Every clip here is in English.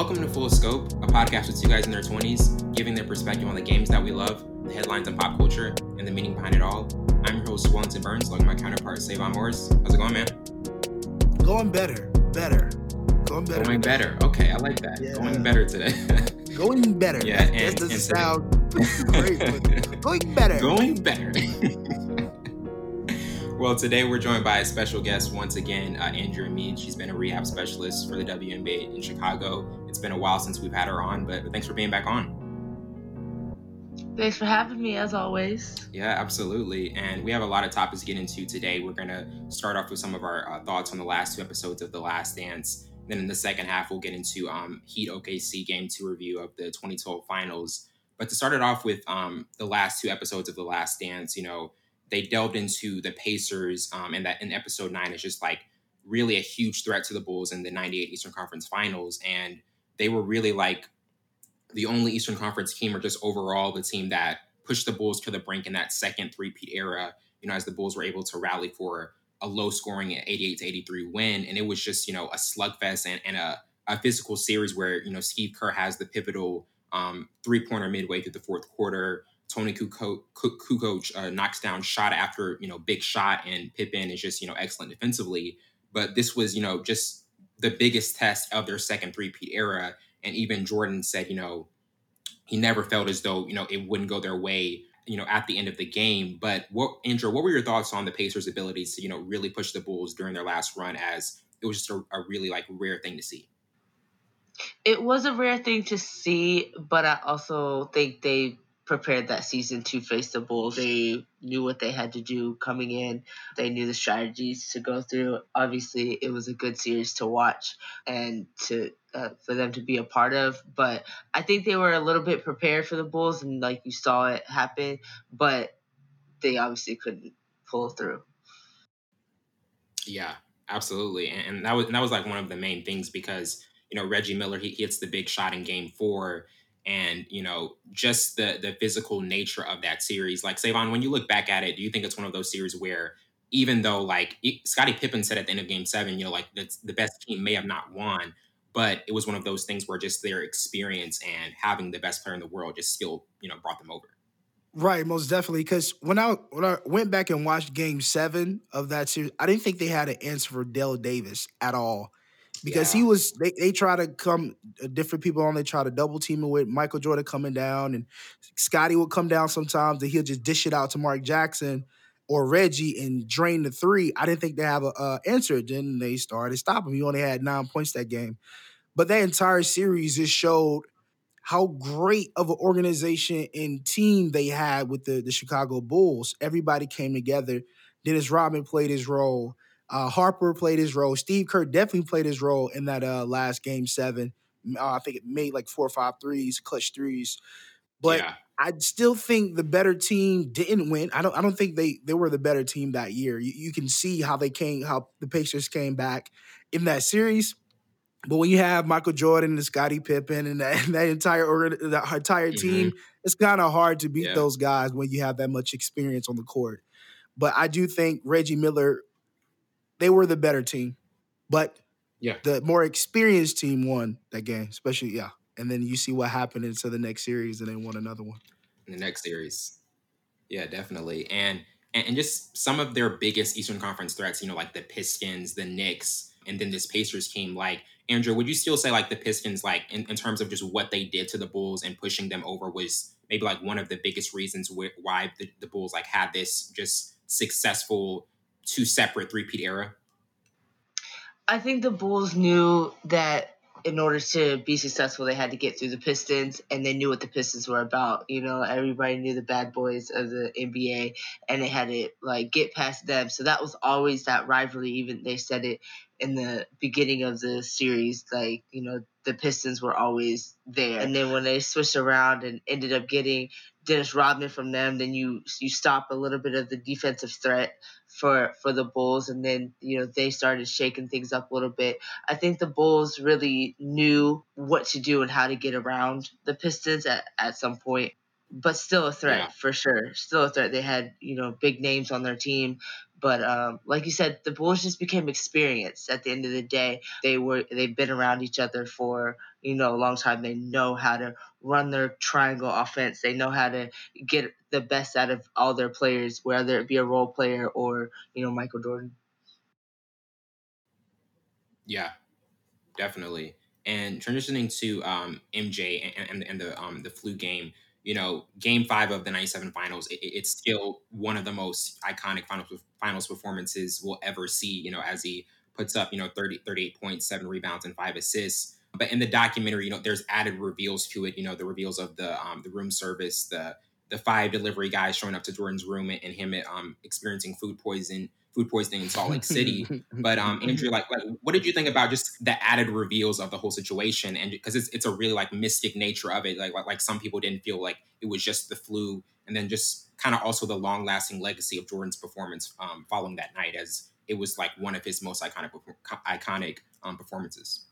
Welcome to Full Scope, a podcast with two guys in their 20s, giving their perspective on the games that we love, the headlines and pop culture, and the meaning behind it all. I'm your host, Wellington Burns, along with my counterpart, Savon Morris. How's it going, man? Going better, better, going better. Going better. Okay, I like that. Yeah. Going better today. Going better. Yeah, that, and- that doesn't sound great, but going better. Going better. well, today we're joined by a special guest once again, uh, Andrea Mead. She's been a rehab specialist for the WNBA in Chicago. It's been a while since we've had her on, but thanks for being back on. Thanks for having me, as always. Yeah, absolutely. And we have a lot of topics to get into today. We're going to start off with some of our uh, thoughts on the last two episodes of The Last Dance. Then in the second half, we'll get into um, Heat OKC Game 2 review of the 2012 finals. But to start it off with um, the last two episodes of The Last Dance, you know, they delved into the Pacers, um, and that in episode nine is just like really a huge threat to the Bulls in the 98 Eastern Conference finals. And they were really like the only Eastern Conference team, or just overall the team that pushed the Bulls to the brink in that second three-peat era. You know, as the Bulls were able to rally for a low-scoring 88 to 83 win, and it was just you know a slugfest and, and a, a physical series where you know Steve Kerr has the pivotal um, three-pointer midway through the fourth quarter. Toni Kukoc, uh, knocks down shot after you know big shot, and Pippen is just you know excellent defensively. But this was you know just the biggest test of their second three-peat era, and even Jordan said you know he never felt as though you know it wouldn't go their way you know at the end of the game. But what andrea what were your thoughts on the pacers abilities to you know really push the bulls during their last run as it was just a, a really like rare thing to see? It was a rare thing to see, but I also think they prepared that season to face the Bulls. They knew what they had to do coming in. They knew the strategies to go through. Obviously, it was a good series to watch and to uh, for them to be a part of. But I think they were a little bit prepared for the Bulls, and like you saw it happen. But they obviously couldn't pull through. yeah absolutely and, and that was that was like one of the main things because you know reggie miller he hits the big shot in game four and you know just the the physical nature of that series like savon when you look back at it do you think it's one of those series where even though like scottie pippen said at the end of game seven you know like the, the best team may have not won but it was one of those things where just their experience and having the best player in the world just still you know brought them over Right, most definitely. Because when I when I went back and watched Game Seven of that series, I didn't think they had an answer for Dale Davis at all. Because Yeah. he was, they, they try to come uh, different people on. They try to double team him with Michael Jordan coming down, and Scottie would come down sometimes, and he'll just dish it out to Mark Jackson or Reggie and drain the three. I didn't think they have a uh, answer. Then they started stopping him. He only had nine points that game, but that entire series just showed how great of an organization and team they had with the, the Chicago Bulls. Everybody came together. Dennis Rodman played his role. Uh, Harper played his role. Steve Kerr definitely played his role in that uh, last game seven. Uh, I think it made like four or five threes, clutch threes. But yeah I still think the better team didn't win. I don't. I don't think they they were the better team that year. You, you can see how they came, how the Pacers came back in that series. But when you have Michael Jordan and Scottie Pippen and that, and that entire that entire team, it's kind of hard to beat Yeah. those guys when you have that much experience on the court. But I do think Reggie Miller, they were the better team, but Yeah. the more experienced team won that game, especially yeah. And then you see what happened into the next series, and they won another one. in the next series. Yeah, definitely. And, and and just some of their biggest Eastern Conference threats, you know, like the Pistons, the Knicks, and then this Pacers team. Like Andrea, would you still say like the Pistons, like in, in terms of just what they did to the Bulls and pushing them over, was maybe like one of the biggest reasons wh- why the, the Bulls like had this just successful two separate three-peat era? I think the Bulls knew that in order to be successful, they had to get through the Pistons, and they knew what the Pistons were about. You know, everybody knew the bad boys of the NBA, and they had to like get past them. So that was always that rivalry. Even they said it in the beginning of the series, like you know, the Pistons were always there. And then when they switched around and ended up getting Dennis Rodman from them, then you you stop a little bit of the defensive threat for for the Bulls, and then you know they started shaking things up a little bit. I think the Bulls really knew what to do and how to get around the Pistons at, at some point, but still a threat Yeah. for sure. Still a threat. They had you know big names on their team, But um, like you said, the Bulls just became experienced. At the end of the day, they were they've been around each other for you know a long time. They know how to run their triangle offense. They know how to get the best out of all their players, whether it be a role player or you know Michael Jordan. Yeah, definitely. And transitioning to um, MJ and, and, and the um, the flu game, you know, Game Five of the '97 Finals, it, it's still one of the most iconic finals finals performances we'll ever see. You know, as he puts up, you know, 30, 38 points, seven rebounds, and five assists. But in the documentary, you know, there's added reveals to it. You know, the reveals of the um, the room service, the the five delivery guys showing up to Jordan's room and, and him um, experiencing food poison food poisoning in Salt Lake City. but um, Andrea, like, like, what did you think about just the added reveals of the whole situation? And because it's it's a really like mystic nature of it. Like, like like some people didn't feel like it was just the flu, and then just kind of also the long lasting legacy of Jordan's performance um, following that night, as it was like one of his most iconic iconic um, performances.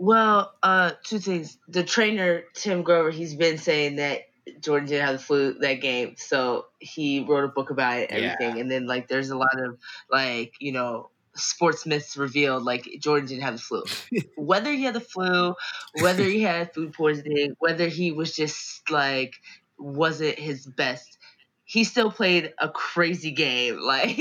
Well, uh, two things. The trainer Tim Grover, he's been saying that Jordan didn't have the flu that game, so he wrote a book about it, everything. Yeah. And then like, there's a lot of like, you know, sports myths revealed like Jordan didn't have the flu. whether he had the flu, whether he had food poisoning, whether he was just like wasn't his best, he still played a crazy game. Like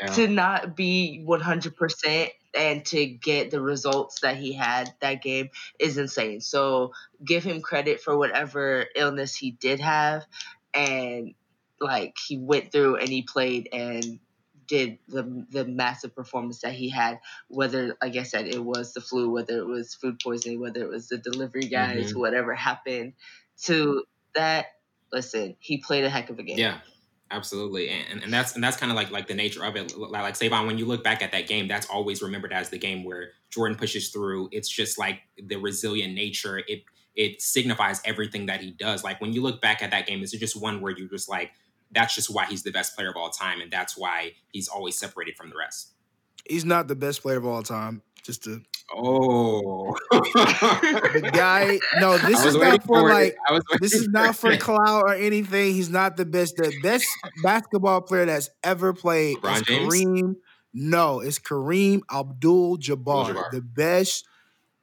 yeah. to not be 100% and to get the results that he had that game is insane. So give him credit for whatever illness he did have and like he went through and he played and did the the massive performance that he had whether like I said it was the flu whether it was food poisoning whether it was the delivery guys mm-hmm. whatever happened to that listen he played a heck of a game yeah Absolutely, and and that's and that's kind of like like the nature of it. Like, like Savon, when you look back at that game, that's always remembered as the game where Jordan pushes through. It's just like the resilient nature. It it signifies everything that he does. Like when you look back at that game, is it just one where you're just like, that's just why he's the best player of all time, and that's why he's always separated from the rest. He's not the best player of all time. Just to Oh, the guy. No, this is not for, for like. This is not for clout or anything. He's not the best. The best basketball player that's ever played LeBron is James? Kareem. No, it's Kareem Abdul-Jabbar, the best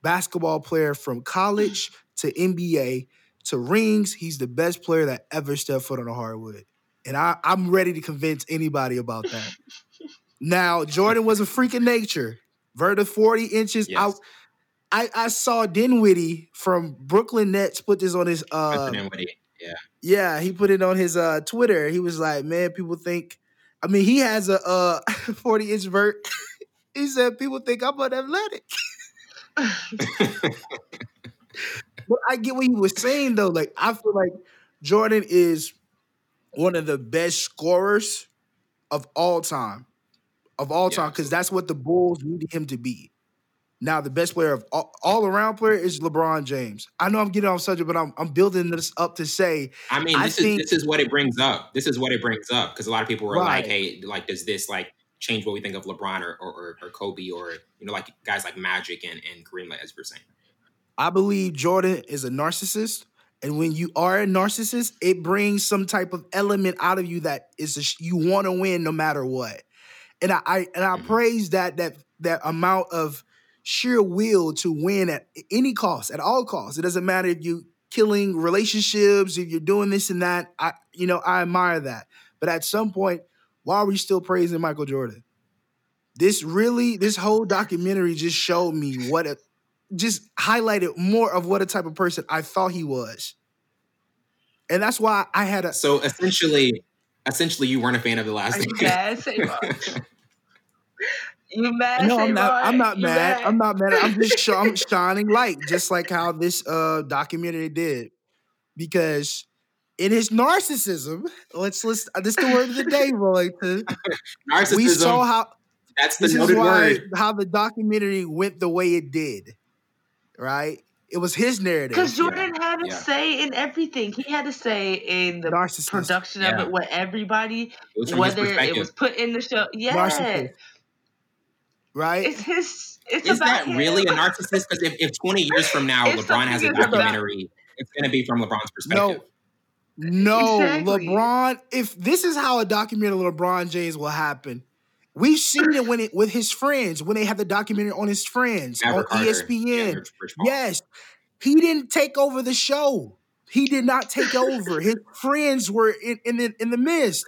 basketball player from college to NBA to rings. He's the best player that ever stepped foot on a hardwood, and I, I'm ready to convince anybody about that. now, Jordan was a freak of nature. Verta 40 inches yes. out. I, I saw Dinwiddie from Brooklyn Nets put this on his uh yeah. Yeah, he put it on his uh Twitter. He was like, Man, people think I mean he has a uh 40 inch vert. he said people think I'm unathletic. but I get what he was saying though. Like I feel like Jordan is one of the best scorers of all time of all time because that's what the Bulls needed him to be. Now, the best player of all, all, around player is LeBron James. I know I'm getting off subject, but I'm, I'm building this up to say. I mean, this I is think, this is what it brings up. This is what it brings up because a lot of people were right. like, "Hey, like, does this like change what we think of LeBron or or, or Kobe or you know like guys like Magic and and Kareem, like as you're saying?" I believe Jordan is a narcissist. And when you are a narcissist, it brings some type of element out of you that is a, you want to win no matter what and I, I and I mm-hmm. praise that that that amount of sheer will to win at any cost, at all costs. It doesn't matter if you killing relationships, if you're doing this and that. I you know I admire that, but at some point, why are we still praising Michael Jordan? This really, this whole documentary just showed me what a, just highlighted more of what a type of person I thought he was. And that's why I had a. So essentially, essentially you weren't a fan of the last. Yes, You mad? No, I'm not. I'm not mad. mad. I'm not mad. I'm just sh- I'm shining light, just like how this uh documentary did, because in his narcissism, let's list. Uh, this is the word of the day, Roy. narcissism. We saw how. That's the this noted word. How the documentary went the way it did, right? It was his narrative. Because Jordan yeah. had a yeah. say in everything. He had a say in the Narcissist. production of yeah. it, what everybody, it whether it was put in the show. Yeah. Narcissist. Right? It's his. It's Is that him. really a narcissist? Because if, if 20 years from now LeBron has a documentary, it's going to be from LeBron's perspective. No. No, Exactly. LeBron. If this is how a documentary of LeBron James will happen, we've seen it when it with his friends when they had the documentary on his friends Maverick on Carter, ESPN. yeah, Rich- Rich Paul. Yes, he didn't take over the show. He did not take over. His friends were in, in the in the midst.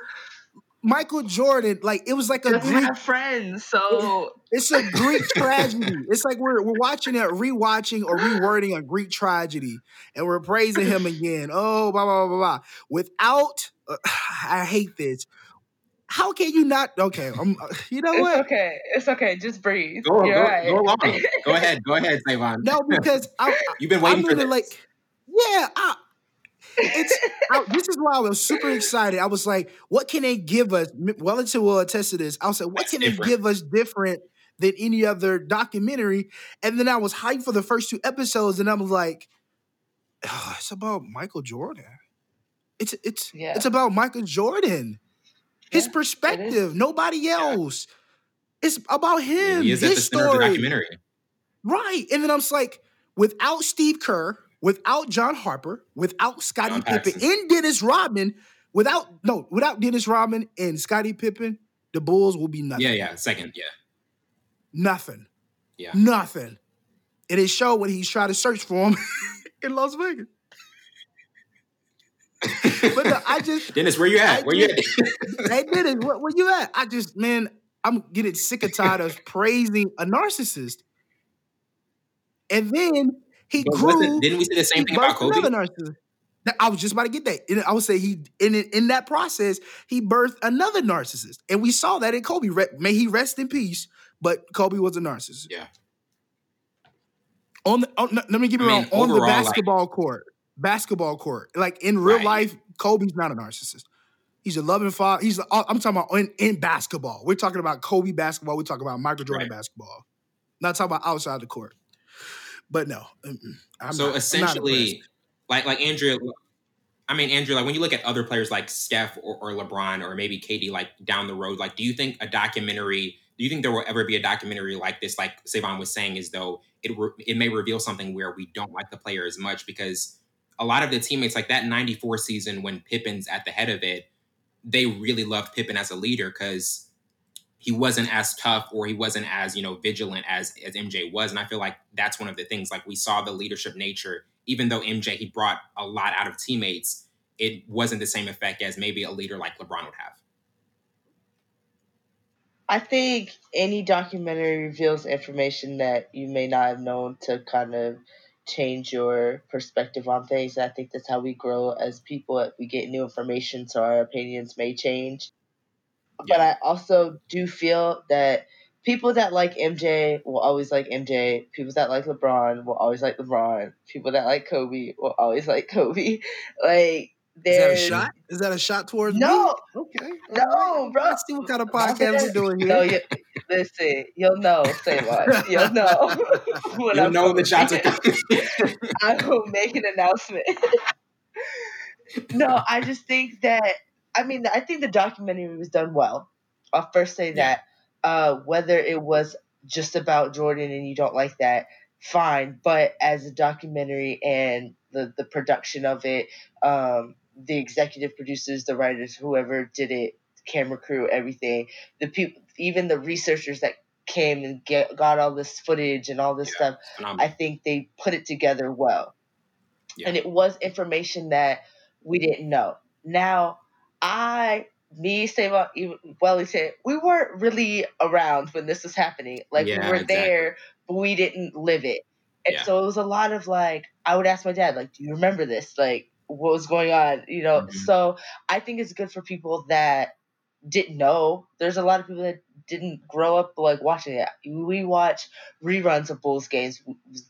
Michael Jordan, like it was like a Doesn't Greek. have friends, so It's a Greek tragedy. It's like we're we're watching it, rewatching or rewording a Greek tragedy, and we're praising him again. Oh, blah blah blah blah. blah. Without, uh, I hate this. How can you not? Okay, I'm. uh, you know it's what? okay. It's okay. Just breathe. Go, You're go, right. go along. go ahead. Go ahead, Savon. No, because I, You've been I'm waiting for this. like, yeah, I, it's I, this is why I was super excited. I was like, what can they give us? Wellington will attest to this. I was like, what That's can different. they give us different than any other documentary? And then I was hyped for the first two episodes, and I was like, "Oh, it's about Michael Jordan. It's it's Yeah. it's about Michael Jordan. His Yeah, perspective, nobody else. It's about him. he is at the his center of the story. documentary. Right. And then I'm just like, without Steve Kerr, without John Harper, without Scottie Pippen, and Dennis Rodman, without no, without Dennis Rodman and Scottie Pippen, the Bulls will be nothing. Yeah, yeah. Second, yeah. Nothing. Yeah. Nothing. And it showed when he's trying to search for him in Las Vegas. But no, I just Dennis, where you at? I Where you at? hey Dennis, what where you at? I just man, I'm getting sick and tired of praising a narcissist. And then he But grew. didn't we say the same thing about Kobe? another narcissist. I was just about to get that. And I would say he in in that process he birthed another narcissist, and we saw that in Kobe. May he rest in peace. But Kobe was a narcissist. Yeah. On the on, let me give you I wrong. On the overall, like- basketball court, basketball court, like in real Right. life, Kobe's not a narcissist. He's a loving father. He's. A, uh, I'm talking about in, in basketball. We're talking about Kobe basketball. We're talking about Michael Jordan Right. basketball. Not talking about outside the court. But no. I'm so not- I'm not essentially, like like Andrea, I mean Andrea, like when you look at other players like Steph or, or LeBron or maybe KD, like down the road, like do you think a documentary? Do you think there will ever be a documentary like this? Like Savon was saying, as though it re- it may reveal something where we don't like the player as much because a lot of the teammates, like that '94 season when Pippen's at the head of it, they really loved Pippen as a leader because he wasn't as tough or he wasn't as you know vigilant as as MJ was, and I feel like that's one of the things. Like we saw the leadership nature, even though MJ he brought a lot out of teammates, it wasn't the same effect as maybe a leader like LeBron would have. I think any documentary reveals information that you may not have known to kind of change your perspective on things. I think that's how we grow as people. We get new information, so our opinions may change. But I also do feel that people that like MJ will always like MJ. People that like LeBron will always like LeBron. People that like Kobe will always like Kobe. Like Is that a shot? Is that a shot towards me? no, me? Okay. no, bro. Let's see what kind of podcast we're doing here. Oh, no, you, listen, you'll know, say what. You'll know. when You I'm know the shots are coming. I will make an announcement. no, I just think that I mean I think the documentary was done well. I'll first say Yeah. that. Uh, whether it was just about Jordan and you don't like that, fine. But as a documentary and the the production of it, um, the executive producers, the writers, whoever did it, camera crew, everything, the people, even the researchers that came and get, got all this footage and all this Yeah. stuff. Phenomenal. I think they put it together well. Yeah. And it was information that we didn't know. Now, I, me, Seva, even Welly said, we weren't really around when this was happening. Like, Yeah, we were exactly. there, but we didn't live it. And so it was a lot of like, I would ask my dad, like, do you remember this? Like, what was going on? You know, Mhm. so I think it's good for people that didn't know. There's a lot of people that didn't grow up like watching it. We watch reruns of Bulls games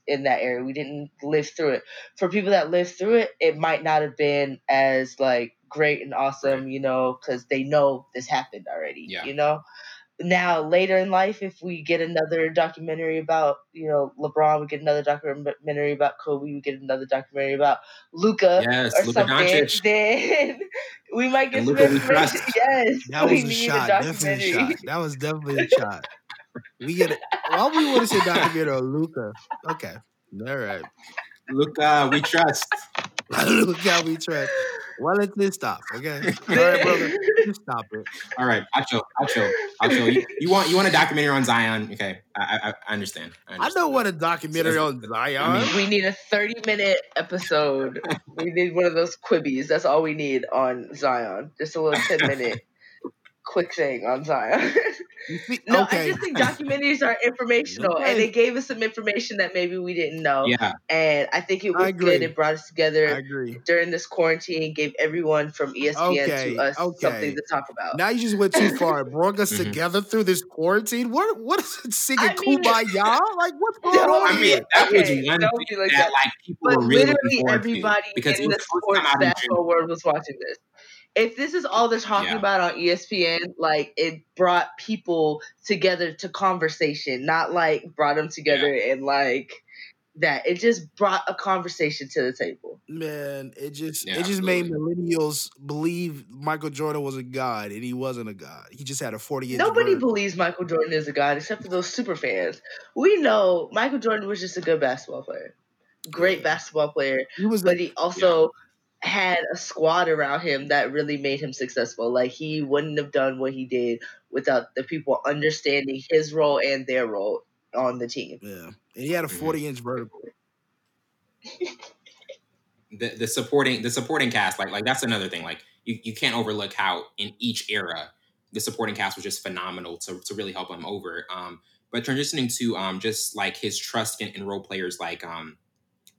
in that area. We didn't live through it. For people that lived through it, it might not have been as like great and awesome, you know, because they know this happened already. Yeah. You know. Now later in life, if we get another documentary about you know LeBron, we get another documentary about Kobe, we get another documentary about Luka Yes, or Luka something, Doncic. then we might get And some Luka we information. Yes, That we was a need shot. Definitely a shot. That was definitely a shot. We get it. Why we want to say documentary on Luka? Okay. All right. Look, uh, we trust. Look how we trust. Well, let's just stop, okay? All right, brother, just stop it. All right, I'll chill. I'll chill. I'll chill. You, you want you want a documentary on Zion? Okay, I I, I understand. I, I understand. don't want a documentary on Zion. I mean- We need a 30 minute episode. we need one of those Quibis. That's all we need on Zion. Just a little 10 minute quick thing on Zion. You see- no, I just think documentaries are informational Okay. and they gave us some information that maybe we didn't know. Yeah, And I think it was good. It brought us I together agree. during this quarantine, gave everyone from ESPN Okay, to us okay. something to talk about. Now you just went too far. It brought us Mhm. together through this quarantine. What what is it singing I mean- kumbaya? Like what's going No, on I mean here? that Okay, was one don't thing like that, that. like people But were really literally everybody to because it in was the the first sports time out in June. basketball world was watching this. If this is all they're talking Yeah. about on ESPN, like it brought people together to conversation, not like brought them together and like that. It just brought a conversation to the table. Man, it just Yeah, it just made millennials believe Michael Jordan was a god, and he wasn't a god. He just had a forty inch. Nobody vertical. believes Michael Jordan is a god except for those super fans. We know Michael Jordan was just a good basketball player, great Yeah. basketball player. He was. but A, he also had a squad around him that really made him successful. Like he wouldn't have done what he did without the people understanding his role and their role on the team. yeah, and he had a Mhm. forty inch vertical. the the supporting the supporting cast like like that's another thing like you, you can't overlook how in each era the supporting cast was just phenomenal to, to really help him over um but transitioning to um just like his trust in, in role players like um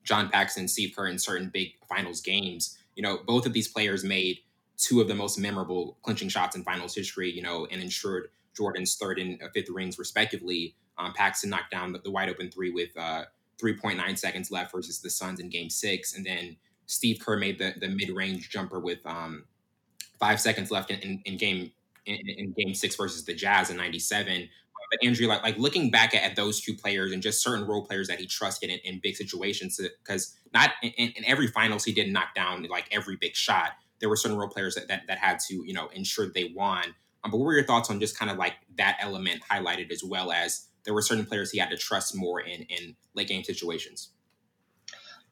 john paxson steve kerr in certain big finals games you know both of these players made two of the most memorable clinching shots in finals history you know and ensured jordan's third and uh, fifth rings respectively um paxson knocked down the, the wide open three with uh 3.9 seconds left versus the Suns in game six. And then Steve Kerr made the, the mid range jumper with um, five seconds left in, in, in game in, in game six versus the Jazz in 97. But Andrea, like, like looking back at, at those two players and just certain role players that he trusted in, in big situations, because not in, in every finals he didn't knock down like every big shot. There were certain role players that, that, that had to, you know, ensure they won. Um, but what were your thoughts on just kind of like that element highlighted as well as there were certain players he had to trust more in in late game situations.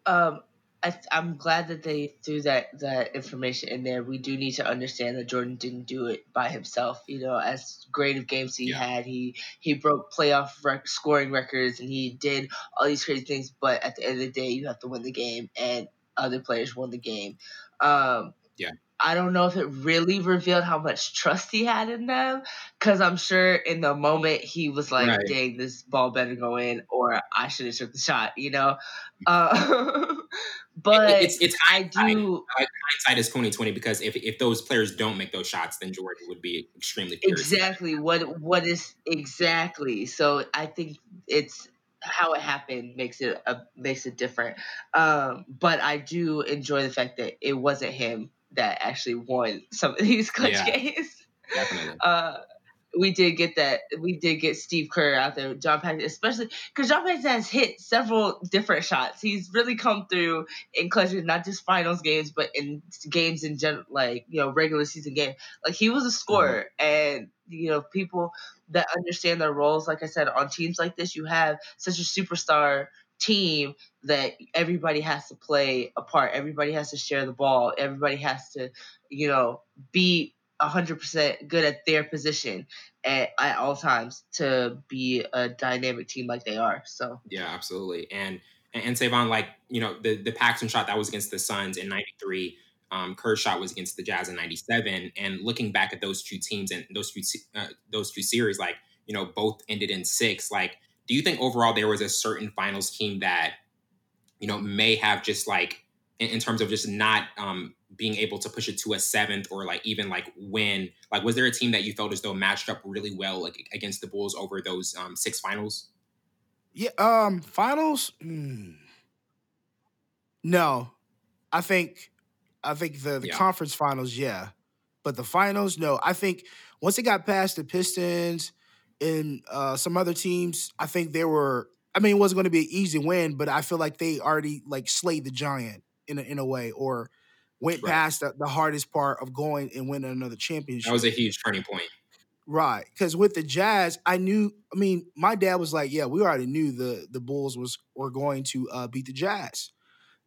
Um, I, I'm glad that they threw that that information in there. We do need to understand that Jordan didn't do it by himself. You know, as great of games he Yeah. had, he he broke playoff rec- scoring records and he did all these crazy things. But at the end of the day, you have to win the game, and other players won the game. Um, Yeah. I don't know if it really revealed how much trust he had in them, because I'm sure in the moment he was like, Right. "Dang, this ball better go in, or I should have took the shot," you know. Uh, but It- it's it's I do hindsight is twenty twenty because if if those players don't make those shots, then Jordan would be extremely furious. exactly what what is exactly. So I think it's how it happened makes it a, makes it different. Um, but I do enjoy the fact that it wasn't him that actually won some of these clutch Yeah. games. Definitely. uh, we did get that. We did get Steve Kerr out there, John Paxson, especially because John Paxson has hit several different shots. He's really come through in clutches, not just finals games, but in games in general, like you know, regular season game. Like he was a scorer, mm-hmm. and you know, people that understand their roles. Like I said, on teams like this, you have such a superstar team that everybody has to play a part. Everybody has to share the ball. Everybody has to, you know, be 100% good at their position at, at all times to be a dynamic team like they are. So, Yeah, absolutely. And and, and Savon, like you know, the the Paxson shot that was against the Suns in '93. Um, Kerr's shot was against the Jazz in '97. And looking back at those two teams and those two uh, those two series, like you know, both ended in six. Like, do you think overall there was a certain finals team that you know may have just like in, in terms of just not um, being able to push it to a seventh or like even like win? Like, was there a team that you felt as though matched up really well like against the Bulls over those um, six finals? Yeah. Um. Finals. Hmm. No, I think, I think the the Yeah. conference finals. Yeah, but the finals. No, I think once it got past the Pistons and uh, some other teams, I think they were. I mean, it wasn't going to be an easy win, but I feel like they already like slayed the giant in a, in a way, or went Right. past the, the hardest part of going and winning another championship. That was a huge turning point. Right, because with the Jazz, I knew. I mean, my dad was like, "Yeah, we already knew the the Bulls was were going to uh, beat the Jazz."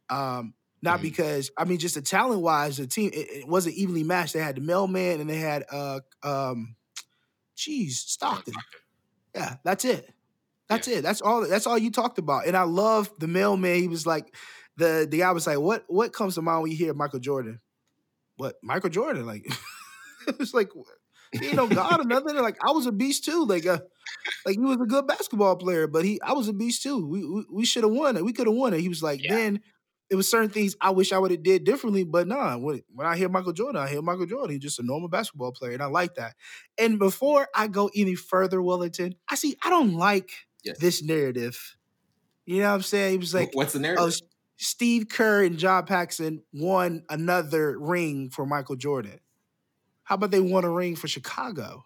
Um, Not Mhm. because I mean, just the talent wise, the team it, it wasn't evenly matched. They had the mailman and they had uh um, geez, Stockton. Yeah, that's it. That's it. That's all. That's all you talked about. And I love the mailman. He was like, the the guy was like, what what comes to mind when you hear Michael Jordan? What Michael Jordan? Like, it's like he ain't no god or nothing. Like I was a beast too. Like uh, like he was a good basketball player, but he I was a beast too. We we, we should have won it. We could have won it. He was like, Yeah. then it was certain things I wish I would have did differently, but nah. When when I hear Michael Jordan, I hear Michael Jordan. He's just a normal basketball player, and I like that. And before I go any further, Wellington, I see I don't like Yes. this narrative. You know what I'm saying? He was like, What's the narrative? Steve Kerr and John Paxson won another ring for Michael Jordan. How about they won a ring for Chicago?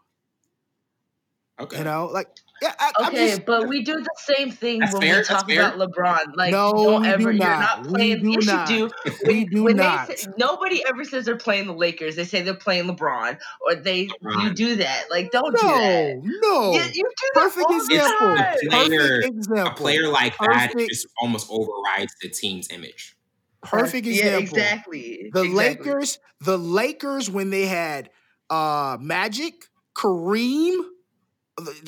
okay. You know, like yeah, I, Okay, just, but we do the same thing when fair, we talk about LeBron. Like, No, don't we do ever. You're not. not We playing. do yes, not. you do. we When, do when not. they say, nobody ever says they're playing the Lakers. They say they're playing LeBron, or they you do that. Like, don't do that. no, no. You, you do that Perfect all the example. player- Perfect a player like that just almost overrides the team's image. Perfect Yeah, example. exactly. The exactly. Lakers, the Lakers when they had uh Magic, Kareem, the, the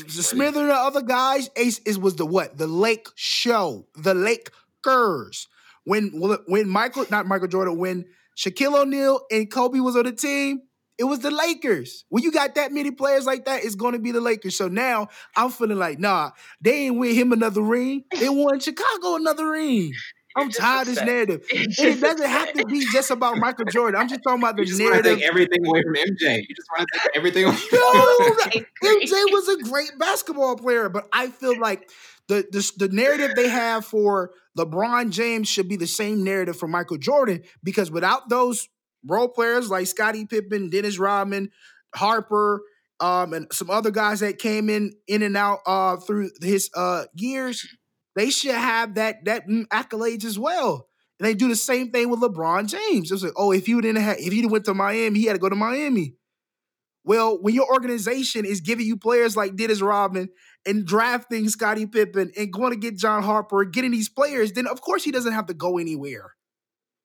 Smith and the other guys, Ace is was the what? The Lake Show, the Lakers. When when Michael, not Michael Jordan, when Shaquille O'Neal and Kobe was on the team, it was the Lakers. When you got that many players like that, it's going to be the Lakers. So now I'm feeling like, nah, they ain't win him another ring. They won Chicago another ring. I'm tired of this narrative. It doesn't have to be just about Michael Jordan. I'm just talking about the You just want to narrative. take everything away from MJ. You just want to take everything away. From No, MJ was a great basketball player, but I feel like the, the the narrative they have for LeBron James should be the same narrative for Michael Jordan because without those role players like Scottie Pippen, Dennis Rodman, Harper, um, and some other guys that came in in and out uh, through his uh, years, they should have that that mm, accolades as well. And they do the same thing with LeBron James. It's like, oh, if you didn't have, if he went to Miami, he had to go to Miami. Well, when your organization is giving you players like Dennis Rodman and drafting Scottie Pippen and going to get John Harper, getting these players, then of course he doesn't have to go anywhere.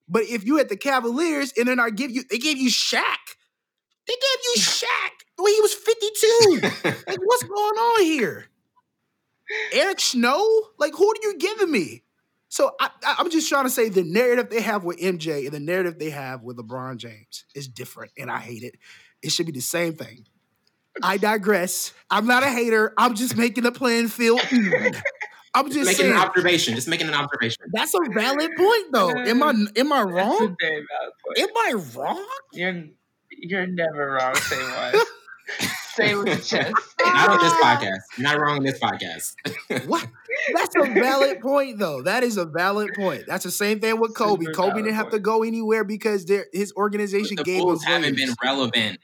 But if you at the Cavaliers and then I give you, they gave you Shaq. They gave you Shaq when he was 52. like, what's going on here? Eric Snow? Like, who are you giving me? So I, I, I'm just trying to say the narrative they have with MJ and the narrative they have with LeBron James is different, and I hate it. It should be the same thing. I digress. I'm not a hater. I'm just making the playing field. I'm just making saying an observation. Just making an observation. that's a valid point, though. Am I am I That's a wrong? very valid point. Am I wrong? You're you're never wrong. Say what? Say with your chest. Not on this ah. podcast. You're not wrong on this podcast. What? That's a valid point, though. That is a valid point. That's the same thing with Kobe. Super Kobe didn't have to go anywhere because their his organization the gave Bulls him haven't been relevant.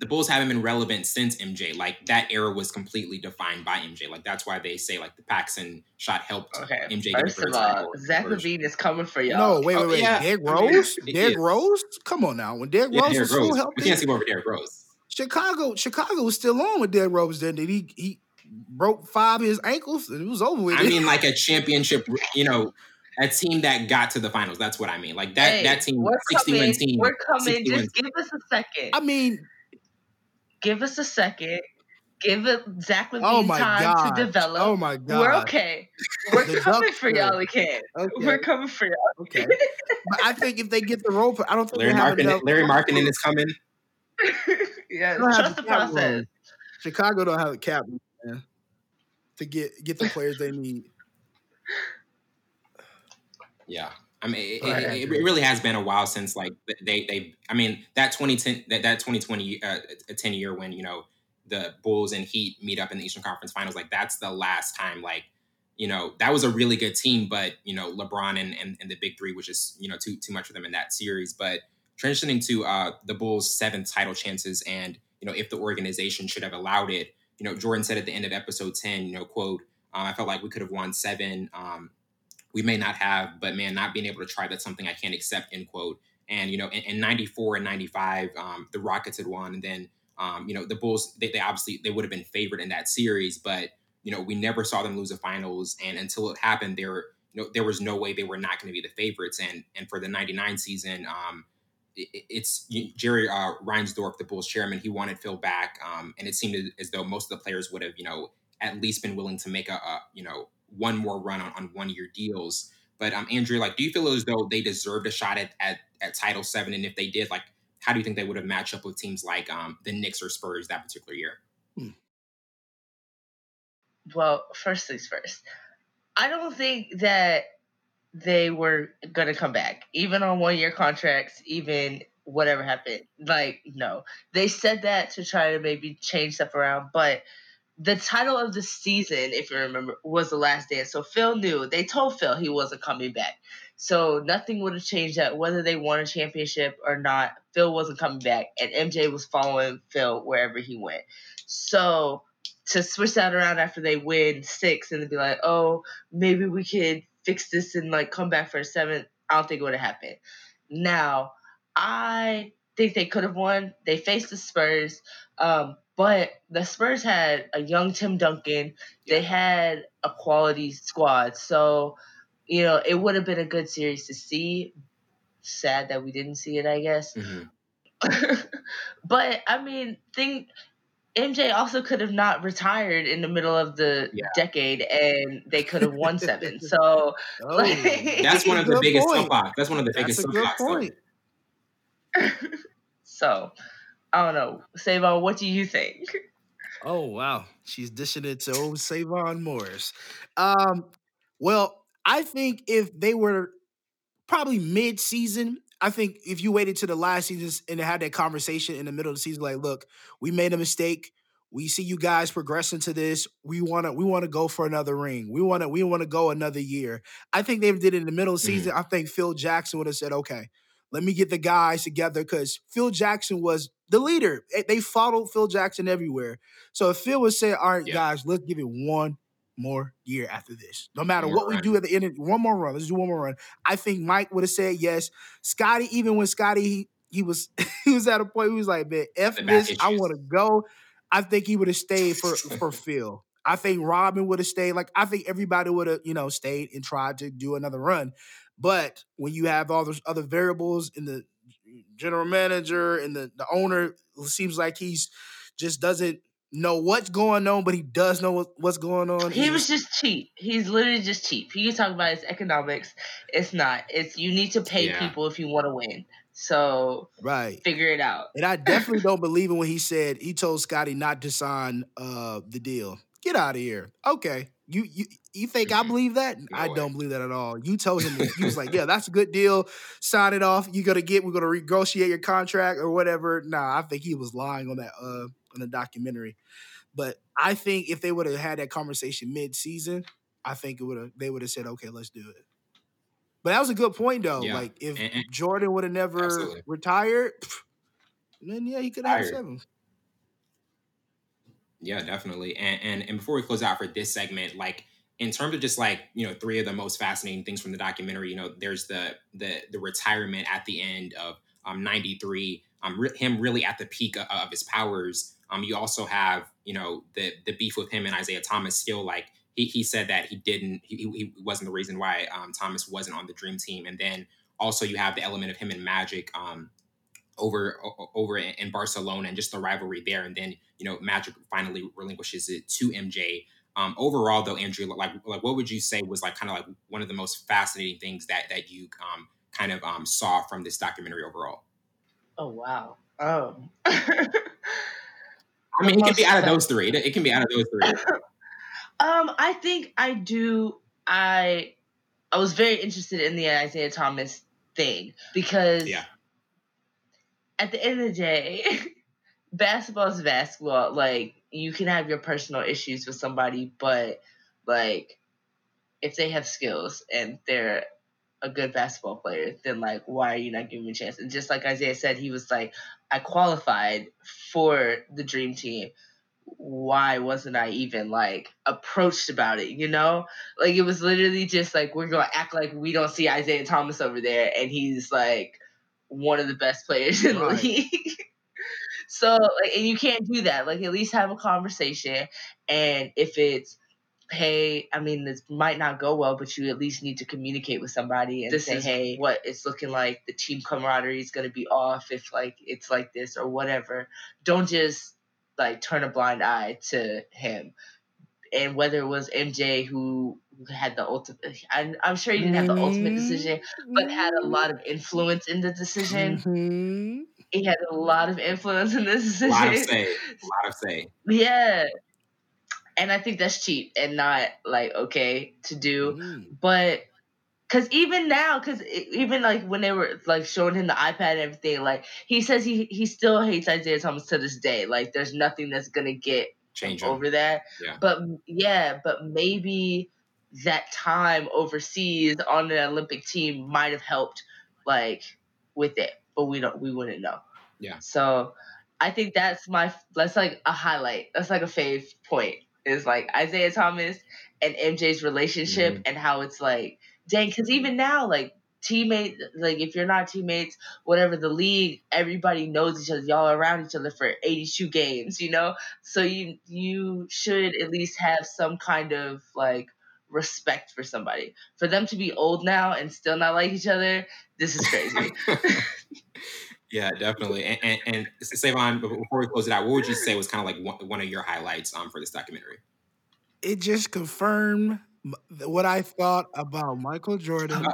The Bulls haven't been relevant since MJ. Like that era was completely defined by MJ. Like that's why they say like the Paxson shot helped Okay. MJ get First the of all, title. Zach LaVine is coming for y'all. No, wait, wait, Oh, wait. yeah. Derrick I Rose? Derrick. Rose? Come on now. When Derrick Yeah, Rose Derrick was still Rose. We can't skip over Derrick Rose. Chicago, Chicago was still on with Derrick Rose then. Did he he broke five of his ankles and it was over with. I mean, like a championship. You know, a team that got to the finals. That's what I mean. Like that. Hey, that team, we're coming. team. We're coming. Just give us a second. I mean, give us a second. Give it Zach LaVine oh my time god. to develop. Oh my god. We're okay. We're coming for y'all again. Okay. We're coming for y'all. okay. but I think if they get the rope, I don't think Larry they have Markkinen. enough. Lauri Markkanen is coming. yeah, They don't have trust the cap room. process. Chicago don't have a cap, man, to get get the players they need. Yeah. I mean, it, Go it, it really has been a while since like they they. I mean, that 2010 that that 2020 uh, a 10 year when you know the Bulls and Heat meet up in the Eastern Conference Finals. Like that's the last time. Like you know that was a really good team, but you know LeBron and and, and the Big Three was just you know too too much for them in that series. But transitioning to uh, the Bulls' seventh title chances, and you know if the organization should have allowed it. You know, Jordan said at the end of episode 10, you know, quote, uh, I felt like we could have won seven. Um, we may not have, but man, not being able to try, that's something I can't accept, end quote. And, you know, in, in 94 and 95, um, the Rockets had won. And then, um, you know, the Bulls, they, they obviously, they would have been favored in that series, but, you know, we never saw them lose the finals. And until it happened, they were, you know, there was no way they were not going to be the favorites. And and for the '99 season, um, it's Jerry uh, Reinsdorf, the Bulls chairman. He wanted Phil back, um, and it seemed as though most of the players would have, you know, at least been willing to make a, a you know one more run on, on one year deals. But um, Andrea, like, do you feel as though they deserved a shot at, at, at Title Seven? And if they did, like, how do you think they would have matched up with teams like um, the Knicks or Spurs that particular year? Hmm. Well, first things first. I don't think that they were gonna come back, even on one year contracts, even whatever happened. Like, no, they said that to try to maybe change stuff around, but the title of the season, if you remember, was The Last Dance. So Phil knew they told Phil he wasn't coming back. So nothing would have changed that whether they won a championship or not. Phil wasn't coming back, and MJ was following Phil wherever he went. So to switch that around after they win six and to be like, oh, maybe we could fix this and like come back for a seventh, I don't think it would have happened. Now, I think they could have won. They faced the Spurs, um, but the Spurs had a young Tim Duncan. They had a quality squad, so you know it would have been a good series to see. Sad that we didn't see it, I guess. Mm-hmm. but I mean, think MJ also could have not retired in the middle of the yeah. decade, and they could have won seven. So oh, like, that's one of the biggest soapbox. That's one of the biggest soapbox. so I don't know, Savon. What do you think? Oh wow, she's dishing it to old Savon Morris. Um, well, I think if they were probably mid-season, I think if you waited to the last season and had that conversation in the middle of the season, like, look, we made a mistake. We see you guys progressing to this. We want to we want to go for another ring. We want to we want to go another year. I think they did it in the middle of the season. Mm-hmm. I think Phil Jackson would have said, "Okay, let me get the guys together because Phil Jackson was the leader. They followed Phil Jackson everywhere. So if Phil would say, "All right, yeah. guys, let's give it one more year after this. No matter what run. we do at the end, of, one more run. Let's do one more run. I think Mike would have said yes. Scottie, even when Scottie he, he was he was at a point he was like, man, F this, I want to go. I think he would have stayed for for Phil. I think Robin would have stayed. Like I think everybody would have, you know, stayed and tried to do another run. But when you have all those other variables in the general manager and the, the owner, it seems like he's just doesn't know what's going on, but he does know what, what's going on. He was just cheap. He's literally just cheap. He can talk about his economics. It's not. It's you need to pay yeah. people if you want to win. So right, figure it out. And I definitely don't believe in when he said he told Scottie not to sign uh, the deal. Get out of here. Okay, you you you think I mm-hmm. believe that? No I way. don't believe that at all. You told him he was like, yeah, that's a good deal. Sign it off. You're gonna get. We're gonna renegotiate your contract or whatever. Nah, I think he was lying on that uh on the documentary. But I think if they would have had that conversation mid season, I think it would have they would have said, okay, let's do it. But that was a good point though. Yeah. Like if and Jordan would have never absolutely. retired, then yeah, he could have seven. Yeah, definitely. And, and and before we close out for this segment, like in terms of just like you know three of the most fascinating things from the documentary, you know, there's the the the retirement at the end of um 93, um re- him really at the peak of, of his powers. Um, you also have you know the the beef with him and Isiah Thomas still like he, he said that he didn't he, he wasn't the reason why um, Thomas wasn't on the dream team. And then also you have the element of him and Magic um, over over in Barcelona and just the rivalry there. And then you know Magic finally relinquishes it to MJ um, overall though Andrea like like what would you say was like kind of like one of the most fascinating things that that you um, kind of um, saw from this documentary overall? Oh wow. Um I mean, it can be out of those three. It, can be out of those three. um, I think I do. I I was very interested in the Isiah Thomas thing because yeah. At the end of the day, basketball is basketball. Like you can have your personal issues with somebody, but like if they have skills and they're a good basketball player, then like why are you not giving me a chance? And just like Isiah said, he was like, I qualified for the dream team. Why wasn't I even like approached about it? You know, like it was literally just like we're gonna act like we don't see Isiah Thomas over there, and he's like one of the best players in right. the league. so like, and you can't do that. Like at least have a conversation, and if it's hey, I mean, this might not go well, but you at least need to communicate with somebody and this say, hey, what it's looking like, the team camaraderie is going to be off if like it's like this or whatever. Don't just like turn a blind eye to him. And whether it was MJ who had the ultimate, I'm, I'm sure he didn't have the mm-hmm. ultimate decision, but had a lot of influence in the decision. Mm-hmm. He had a lot of influence in this decision. A lot of say. A lot of say. Yeah and I think that's cheap and not like okay to do. Mm. But because even now, because even like when they were like showing him the iPad and everything, like he says he he still hates Isiah Thomas to this day. Like there's nothing that's gonna get change over that. Yeah. But yeah, but maybe that time overseas on the Olympic team might have helped like with it, but we don't we wouldn't know. Yeah. So I think that's my that's like a highlight. That's like a fave point is like Isiah Thomas and MJ's relationship mm-hmm. and how it's like, dang, because even now, like teammates, like if you're not teammates, whatever the league, everybody knows each other. Y'all around each other for 82 games, you know. So you you should at least have some kind of like respect for somebody. For them to be old now and still not like each other, this is crazy. Yeah, definitely. And, and, and Savon, before we close it out, what would you say was kind of like one, one of your highlights um, for this documentary? It just confirmed what I thought about Michael Jordan.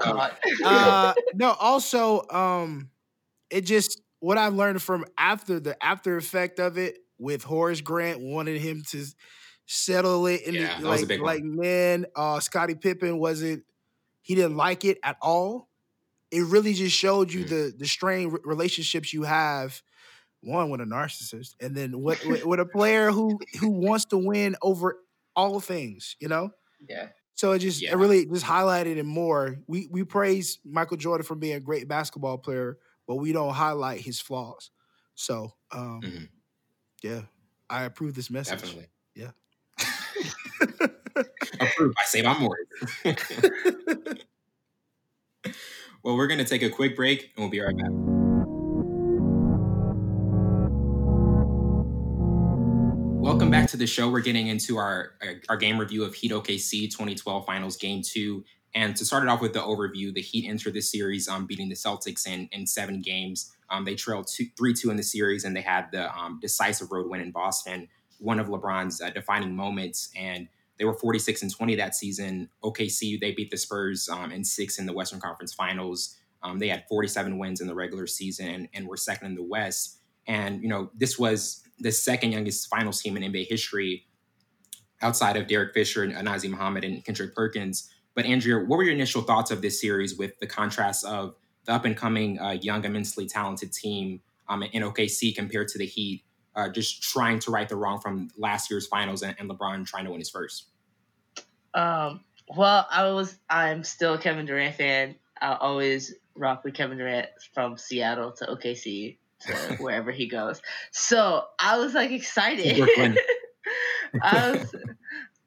uh, no, also, um, it just what I learned from after the after effect of it with Horace Grant wanted him to settle it in yeah, the, like like man, uh, Scottie Pippen wasn't he didn't like it at all it really just showed you mm. the the strained relationships you have one with a narcissist and then with, with, with a player who who wants to win over all things you know? Yeah. So it just yeah. it really just highlighted it more. We we praise michael jordan for being a great basketball player but we don't highlight his flaws. So um mm-hmm. yeah i approve this message. Definitely. Yeah. Approve. Approved by Savon Well, we're going to take a quick break and we'll be right back. Welcome back to the show. We're getting into our our game review of Heat OKC 2012 Finals Game Two. And to start it off with the overview, the Heat entered the series um, beating the Celtics in, in seven games. Um, they trailed 3 2 in the series, and they had the um, decisive road win in Boston, one of LeBron's uh, defining moments. And they were 46 and 20 that season. OKC, they beat the Spurs um, in six in the Western Conference Finals. Um, they had 47 wins in the regular season and, were second in the West. And, you know, this was the second youngest finals team in NBA history outside of Derek Fisher and Nazr Mohammed and Kendrick Perkins. But Andrea, what were your initial thoughts of this series with the contrast of the up and coming uh, young, immensely talented team um, in OKC compared to the Heat, uh, just trying to right the wrong from last year's finals and, and LeBron trying to win his first? Um, well, I was I'm still a Kevin Durant fan. I always rock with Kevin Durant from Seattle to OKC to wherever he goes. So I was like excited. I was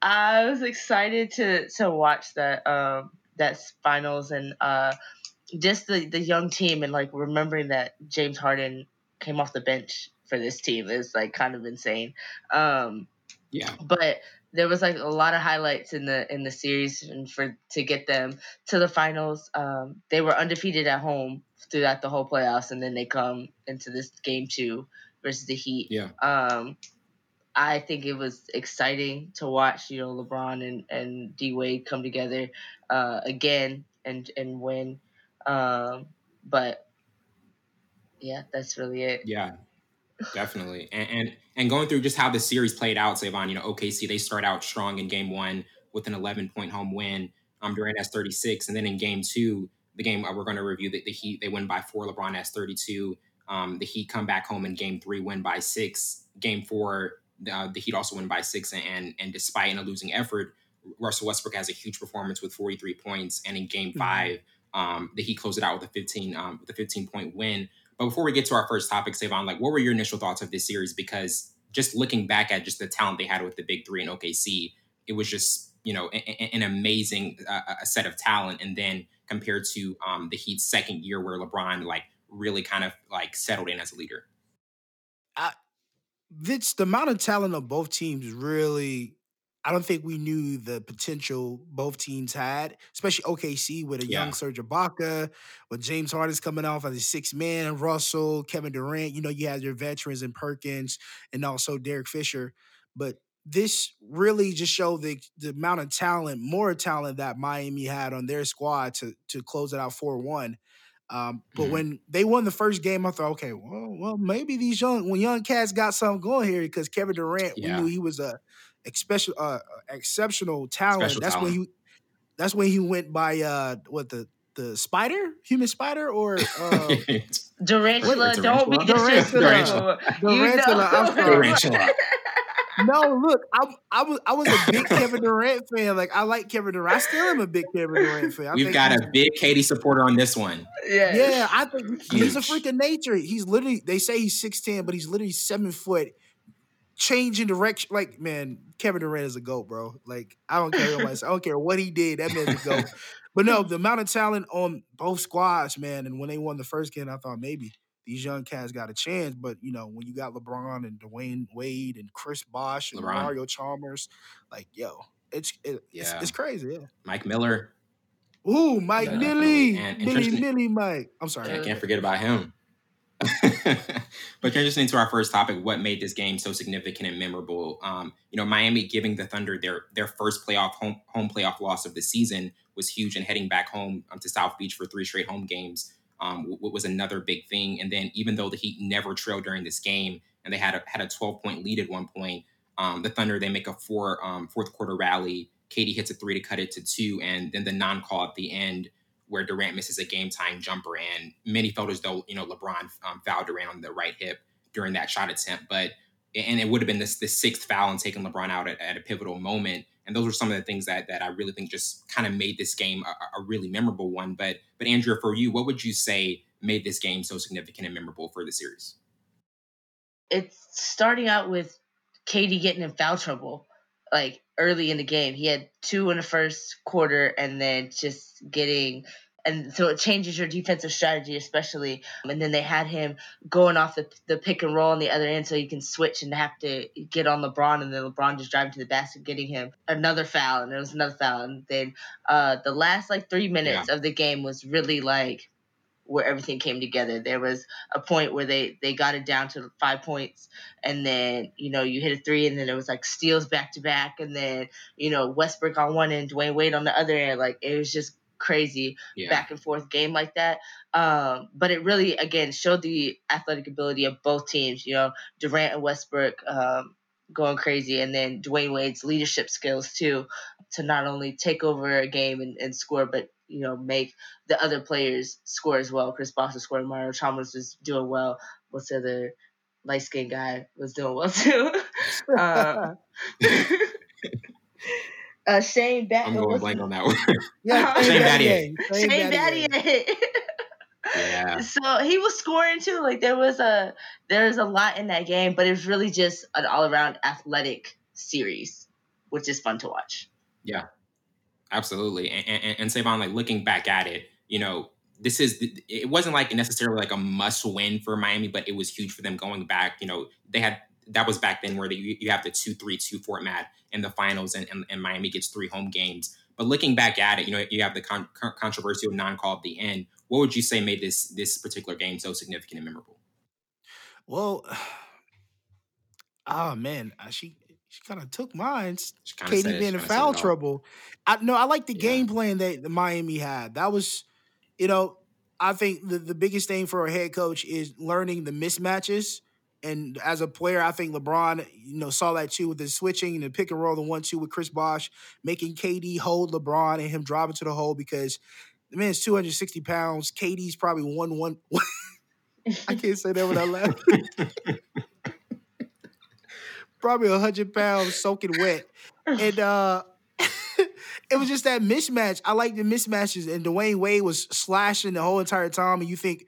I was excited to to watch that um that finals and uh just the the young team and like remembering that James Harden came off the bench for this team is like kind of insane. Um yeah. But there was like a lot of highlights in the in the series and for to get them to the finals. Um, they were undefeated at home throughout the whole playoffs, and then they come into this game two versus the Heat. Yeah. Um, I think it was exciting to watch. You know, LeBron and and D Wade come together uh, again and and win. Um, but yeah, that's really it. Yeah, Definitely. And, and, and going through just how the series played out, Savon, you know, OKC, they start out strong in game one with an 11 point home win. Um, Durant has 36. And then in game two, the game uh, we're going to review, the, the Heat, they win by four. LeBron has 32. Um, the Heat come back home in game three, win by six. Game four, uh, the Heat also win by six. And, and despite in a losing effort, Russell Westbrook has a huge performance with 43 points. And in game mm-hmm. five, um, the Heat closed it out with a 15 um, with a 15 point win. But before we get to our first topic, Savon, like what were your initial thoughts of this series? Because just looking back at just the talent they had with the big three in OKC, it was just you know an, amazing uh, a set of talent. And then compared to um, the Heat's second year, where LeBron like really kind of like settled in as a leader. I, it's the amount of talent of both teams really I don't think we knew the potential both teams had, especially OKC with a Yeah. young Serge Ibaka, with James Harden's coming off as a six man, Russell, Kevin Durant. You know, you had your veterans in Perkins and also Derek Fisher. But this really just showed the the amount of talent, more talent that Miami had on their squad to to close it out four one. Um, but Mhm. when they won the first game, I thought, okay, well, well, maybe these young when young cats got something going here because Kevin Durant, Yeah. we knew he was a exceptional, uh, exceptional talent. Special that's when talent. he, that's when he went by uh, what the the spider, human spider, or uh, Durantula, don't be Durantula. disrespectful. You Durantula. I'm. Durantula. no, look, I, I was I was a big Kevin Durant fan. Like I like Kevin Durant. I still am a big Kevin Durant fan. I We've got a big KD supporter on this one. yeah. Yeah, I think he's a freaking nature. He's literally they say he's 6'10, but he's literally seven foot, changing direction. Like, man, Kevin Durant is a GOAT, bro. Like, I don't care what I don't care what he did, that man's a GOAT. but no, the amount of talent on both squads, man, and when they won the first game, I thought maybe these young cats got a chance. But you know, when you got LeBron and Dwyane Wade and Chris Bosh and LeBron. Mario Chalmers, like, yo, it's it, it's, Yeah. it's crazy, yeah. Mike Miller. Ooh, Mike Millie. Millie, Millie, Mike. I'm sorry. I can't forget about him. but transitioning to our first topic, what made this game so significant and memorable? Um, you know, Miami giving the Thunder their their first playoff home home playoff loss of the season was huge, and heading back home um, to South Beach for three straight home games um, w- was another big thing. And then even though the Heat never trailed during this game, and they had a had a twelve point lead at one point, um, the Thunder they make a four um, fourth quarter rally. KD hits a three to cut it to two, and then the non call at the end where Durant misses a game time jumper, and many felt as though you know LeBron um, fouled Durant on the right hip during that shot attempt, but and it would have been this the sixth foul and taking LeBron out at, at a pivotal moment. And those were some of the things that that I really think just kind of made this game a, a really memorable one. But but Andrea, for you, what would you say made this game so significant and memorable for the series? it's starting out with KD getting in foul trouble, like early in the game. He had two in the first quarter, and then just getting. And so it changes your defensive strategy, especially. And then they had him going off the, the pick and roll on the other end so you can switch and have to get on LeBron. And then LeBron just driving to the basket, getting him another foul. And there was another foul. And then uh, the last like three minutes of the game was really like where everything came together. There was a point where they they got it down to five points, and then you know you hit a three, and then it was like steals back to back, and then you know Westbrook on one end, Dwyane Wade on the other end. Like it was just crazy Yeah, back and forth game like that. Um, but it really again showed the athletic ability of both teams. You know Durant and Westbrook um, going crazy, and then Dwyane Wade's leadership skills too to not only take over a game and, and score, but you know make the other players score as well. Chris Bosh was scoring, Mario Chalmers was doing well. What's the other light skinned guy was doing well too. uh, uh, Shane Bat- I'm going what's- blank on that one. yeah, Shane Battier. Shane Shane Battier. Battier. yeah, So he was scoring too. Like there was a there was a lot in that game, but it was really just an all around athletic series, which is fun to watch. Absolutely. And, and, and Savon, like looking back at it, you know, this is it wasn't like necessarily like a must win for Miami, but it was huge for them going back. You know, they had that was back then where they, you have the two three two format in the finals, and, and, and Miami gets three home games. But looking back at it, you know, you have the con- controversial non call at the end. What would you say made this this particular game so significant and memorable? Well, oh man, uh, she she kind of took mine. KD being in foul trouble. I no, I like the Yeah. game plan that Miami had. That was, you know, I think the, the biggest thing for a head coach is learning the mismatches. And as a player, I think LeBron, you know, saw that too with the switching and the pick and roll, the one two with Chris Bosh, making KD hold LeBron and him driving to the hole because the man's 260 pounds. KD's probably one one. I can't say that without laughing. probably 100 pounds soaking wet. And uh it was just that mismatch. I like the mismatches, and Dwyane Wade was slashing the whole entire time. And you think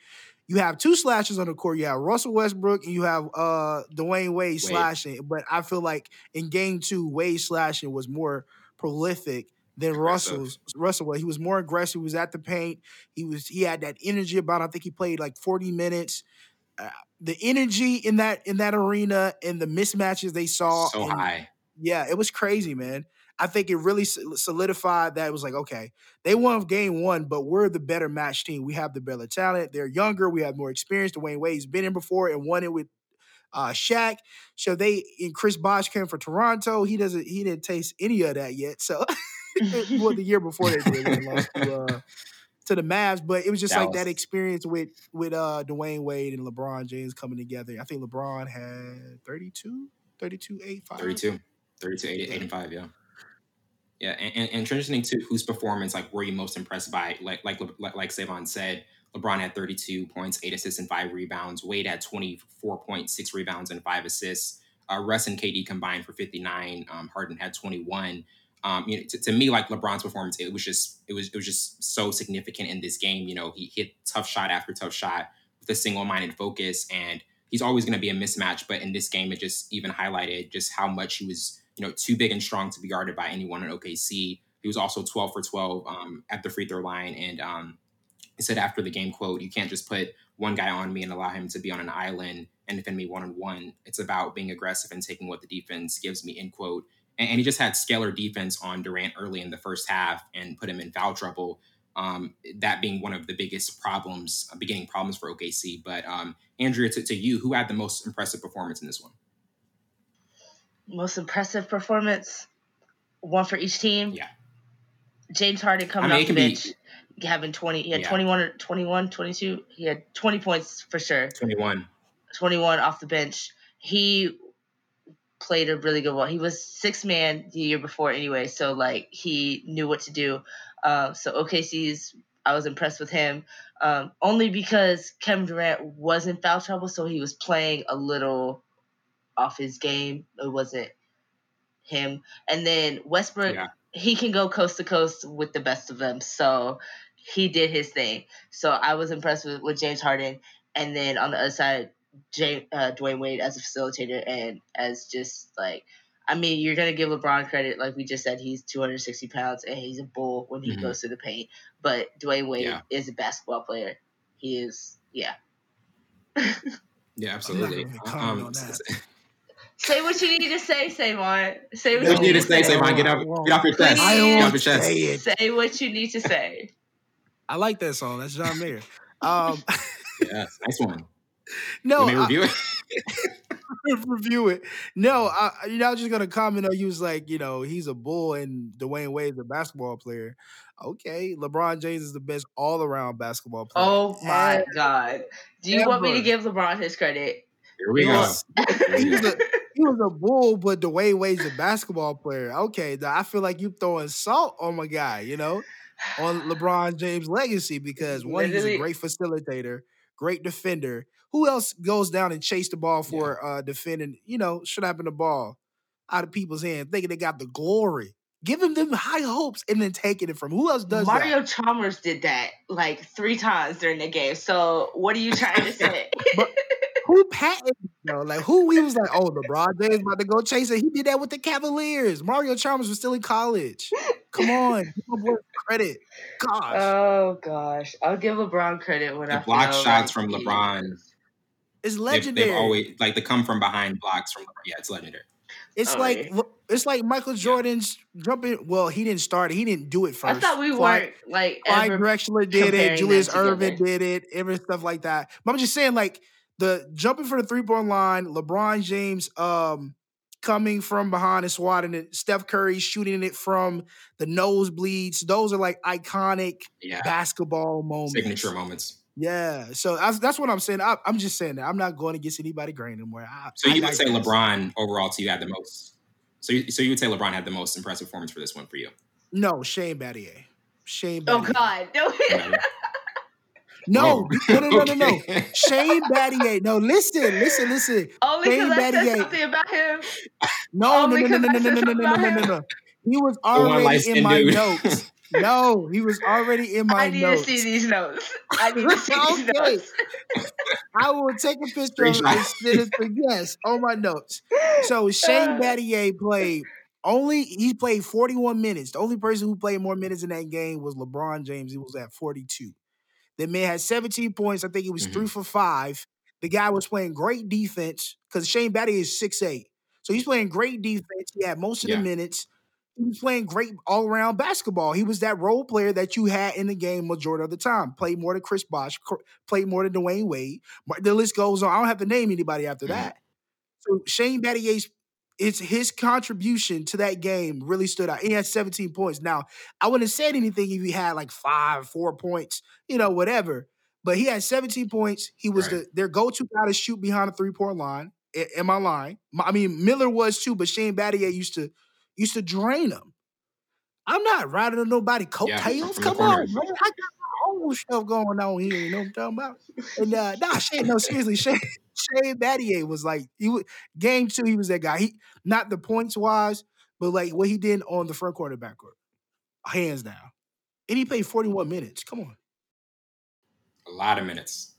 you have two slashes on the court. You have Russell Westbrook and you have uh Dwyane Wade slashing. But I feel like in game two, Wade slashing was more prolific than Aggressive. Russell's Russell was. He was more aggressive. He was at the paint. He was he had that energy about. him. I think he played like 40 minutes. Uh, the energy in that in that arena and the mismatches they saw so and high. Yeah, it was crazy, man. I think it really solidified that it was like, okay, they won game one, but we're the better match team. We have the better talent. They're younger. We have more experience. Dwyane Wade's been in before and won it with uh Shaq. So they and Chris Bosh came for Toronto. He doesn't he didn't taste any of that yet. So well, the year before they did they lost to, uh, to the Mavs, but it was just like that experience with with uh Dwyane Wade and LeBron James coming together. I think LeBron had 32, 32, 8, 5. 32, 32, 8, 8 and 5, yeah. Yeah, and, and, and interesting too, whose performance like were you most impressed by? Like like like, like Savon said, LeBron had 32 points, eight assists, and five rebounds. Wade had 24.6 rebounds and five assists. Uh, Russ and KD combined for 59. Um, Harden had 21. Um, you know, to, to, me, like LeBron's performance, it was just it was it was just so significant in this game. You know, he hit tough shot after tough shot with a single-minded focus, and he's always going to be a mismatch. But in this game, it just even highlighted just how much he was, you know, too big and strong to be guarded by anyone in OKC. He was also 12 for 12 um, at the free throw line, and um, he said after the game, "quote You can't just put one guy on me and allow him to be on an island and defend me one on one. It's about being aggressive and taking what the defense gives me." End quote and, and he just had scalar defense on Durant early in the first half and put him in foul trouble. Um, that being one of the biggest problems, uh, beginning problems for OKC. But um, Andrea, to, to you, who had the most impressive performance in this one? Most impressive performance, one for each team. Yeah. James Harden coming I mean, off the bench, be, having 20, he had yeah. 21 or 21, 22. He had 20 points for sure. 21. 21 off the bench. He played a really good role. He was six man the year before anyway, so like he knew what to do. Uh, so OKC's I was impressed with him um, only because Kevin Durant was in foul trouble, so he was playing a little off his game. It wasn't him. And then Westbrook, yeah. he can go coast to coast with the best of them, so he did his thing. So I was impressed with, with James Harden. And then on the other side, Jay, uh, Dwyane Wade as a facilitator and as just like, I mean, you're gonna give LeBron credit, like we just said, he's 260 pounds and he's a bull when he mm-hmm. goes to the paint. But Dwyane Wade yeah. is a basketball player. He is, yeah. yeah, absolutely. Um, say what you need to say, Savon. Say what you need to say, Savon. Get off, get off your chest. Get off your chest. Say, say what you need to say. I like that song. That's John Mayer. Um, yeah, nice one. No, I, review it. review it. No, I, you know, I was just gonna comment on you. Was like, you know, he's a bull and Dwyane Wade's a basketball player. Okay, LeBron James is the best all around basketball player. Oh my god! Do you ever. want me to give LeBron his credit? Here we go. he, was a, he was a bull, but Dwyane Wade's a basketball player. Okay, I feel like you throwing salt on my guy. You know, on LeBron James' legacy because one, he's a great facilitator, great defender who else goes down and chase the ball for yeah. uh defending, you know, snapping the ball out of people's hands, thinking they got the glory. Giving them high hopes and then taking it from who else does Mario that? Chalmers did that like three times during the game. So what are you trying to say? but who patented you know, like who he was like, oh, LeBron James about to go chase it. He did that with the Cavaliers. Mario Chalmers was still in college. Come on, give my credit. Gosh. Oh gosh, I'll give LeBron credit when the I block shots from LeBron it's legendary. They've, they've, always like the come from behind blocks from yeah, it's legendary. It's oh, like yeah. it's like Michael Jordan's yeah. jumping. Well, he didn't start it. He didn't do it first. I thought we Clyde, weren't like Clyde Drexler did it. Julius Erving did it. Every stuff like that. But I'm just saying, like the jumping for the three point line. LeBron James, um, coming from behind and swatting it. Steph Curry shooting it from the nosebleeds. Those are like iconic yeah. basketball moments, signature moments. Yeah, so that's, that's what I'm saying. I, am just saying that I'm not going against anybody grain anymore. I, so you I, would say LeBron overall to you had the most. So you, so you would say LeBron had the most impressive performance for this one for you? No, Shane Battier. Shane. Oh, Battier. Oh God, no. No, no, no, no, no, no. Shane Battier. No, listen, listen, listen. Only because I said something about him. No, no, no, no, no, no, no, no, no, no, no, no, no. He was already in my notes. No, he was already in my notes. I need notes. to see these notes. I need to see these notes. I will take a picture of it and send it to yes on my notes. So Shane uh. Battier played only he played 41 minutes. The only person who played more minutes in that game was LeBron James. He was at 42. The man had 17 points. I think he was mm-hmm. three for five. The guy was playing great defense because Shane Battier is 6'8. So he's playing great defense. He had most of yeah. the minutes. He was playing great all around basketball. He was that role player that you had in the game majority of the time. Played more than Chris Bosh, played more than Dwyane Wade. The list goes on. I don't have to name anybody after mm-hmm. that. So Shane Battier's it's his contribution to that game really stood out. He had 17 points. Now, I wouldn't have said anything if he had like five, four points, you know, whatever. But he had 17 points. He was right. the, their go-to guy to shoot behind the three-point line. Am I lying? I mean, Miller was too, but Shane Battier used to used to drain them. I'm not riding on nobody coattails. Yeah, Come on, man. I got my whole stuff going on here. You know what I'm talking about? And uh, nah, Shane, no, seriously, Shane, Shane Battier was like he was, game two. He was that guy. He not the points wise, but like what he did on the front court and back court, hands down. And he played 41 minutes. Come on, a lot of minutes.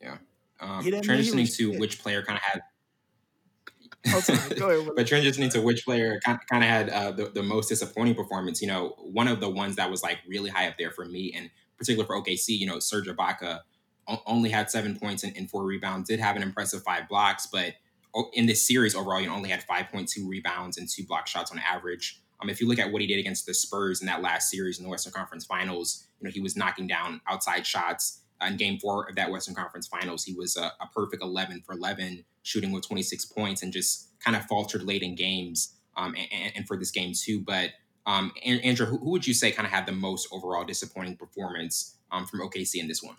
Yeah, um, transitioning to which player kind of had but transitioning to which player kind of had uh, the, the most disappointing performance, you know, one of the ones that was like really high up there for me, and particular for OKC, you know, Serge Ibaka only had seven points and, and, four rebounds, did have an impressive five blocks, but in this series overall, you only had 5.2 rebounds and two block shots on average. Um, if you look at what he did against the Spurs in that last series in the Western Conference Finals, you know, he was knocking down outside shots. Uh, in game four of that Western Conference Finals, he was a, a perfect 11 for 11 shooting with 26 points and just kind of faltered late in games um, and, and, for this game too. But um, Andrea, who, who, would you say kind of had the most overall disappointing performance um, from OKC in this one?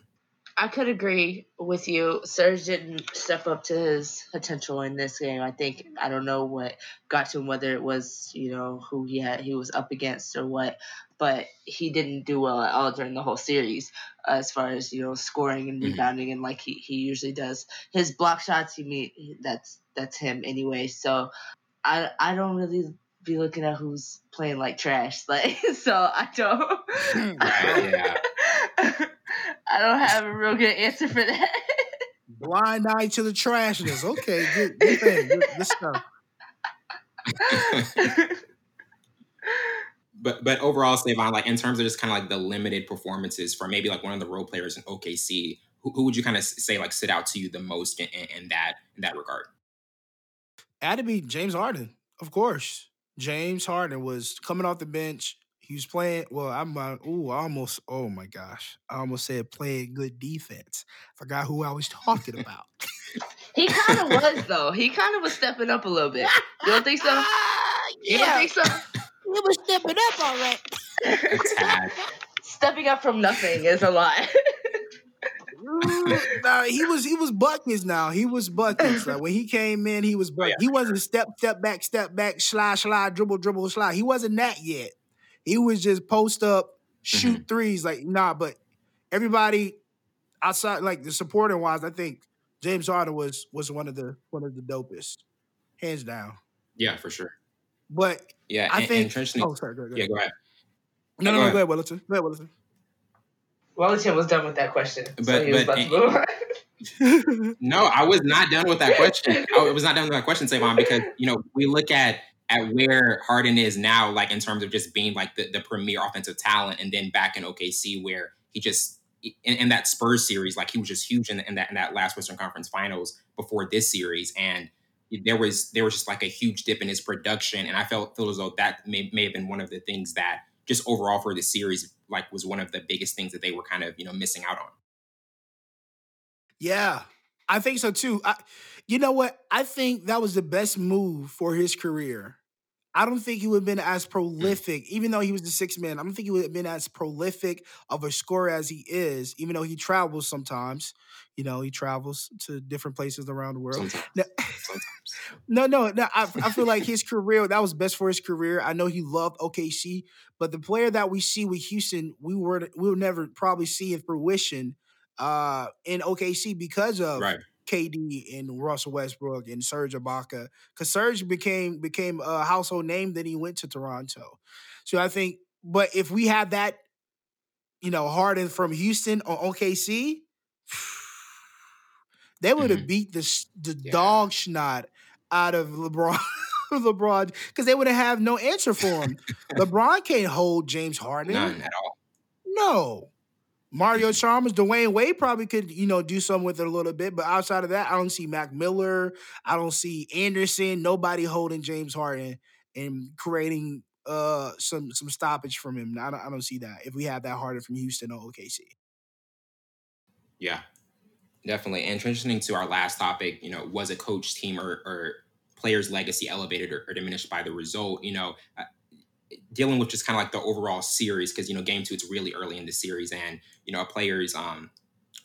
I could agree with you. Serge didn't step up to his potential in this game. I think I don't know what got to him, whether it was you know who he had he was up against or what, but he didn't do well at all during the whole series as far as you know scoring and mm-hmm. rebounding mm-hmm. and like he, he usually does. His block shots, he mean that's that's him anyway. So I I don't really be looking at who's playing like trash. Like so I don't. Right, yeah. I don't have a real good answer for that. Blind eye to the trashness. Okay, good, good thing. Good, good stuff. but but overall, Savon, like in terms of just kind of like the limited performances for maybe like one of the role players in OKC, who, who would you kind of say like stood out to you the most in, in, in that in that regard? Had to be James Harden, of course. James Harden was coming off the bench, he was playing. Well, I'm. Uh, ooh, almost. Oh my gosh, I almost said playing good defense. Forgot who I was talking about. he kind of was though. He kind of was stepping up a little bit. You don't think so? Uh, you yeah. don't think so? He was stepping up all right. Stepping up from nothing is a lot. nah, he was he was buckets now. He was buckets. Like when he came in, he was buckets. Oh, yeah. He wasn't step step back step back slide slide dribble dribble slide. He wasn't that yet. He was just post up, shoot mm-hmm. threes. Like, nah, but everybody outside, like the supporting wise, I think James Harden was was one of the one of the dopest, hands down. Yeah, for sure. But yeah, I and, think. And oh, sorry. Go, go yeah, go ahead. No, no, no, go ahead, Wellington. Go ahead, Wellington. Wellington was done with that question. But, so he was but, about to no, I was not done with that question. I was not done with that question, Savon, because you know we look at at where Harden is now, like in terms of just being like the, the premier offensive talent, and then back in OKC where he just in, in that Spurs series, like he was just huge in, in, that in that last Western Conference Finals before this series, and there was there was just like a huge dip in his production, and I felt feel as though that may may have been one of the things that just overall for the series like was one of the biggest things that they were kind of you know missing out on. Yeah, I think so too. I, you know what? I think that was the best move for his career I don't think he would have been as mm. prolific, even though he was the sixth man. I don't think he would have been as prolific of a scorer as he is, even though he travels sometimes. You know, he travels to different places around the world. Sometimes. No, no, no, no. I, I feel like his career that was best for his career. I know he loved OKC, but the player that we see with Houston, we were we will never probably see in fruition uh, in OKC because of right. KD and Russell Westbrook and Serge Ibaka because Serge became became a household name. Then he went to Toronto. So I think, but if we had that, you know, Harden from Houston or OKC, they would have mm-hmm. beat the the yeah. dog snot out of LeBron. LeBron because they would have no answer for him. LeBron can't hold James Harden. None at all. No. Mario Chalmers, Dwyane Wade probably could, you know, do something with it a little bit. But outside of that, I don't see Mac Miller. I don't see Anderson. Nobody holding James Harden and creating uh some some stoppage from him. I don't, I don't see that if we have that Harden from Houston or OKC. Yeah, definitely. And transitioning to our last topic, you know, was a coach, team, or, or player's legacy elevated or, or, diminished by the result? You know, uh, dealing with just kind of like the overall series because you know game two it's really early in the series and you know a player's um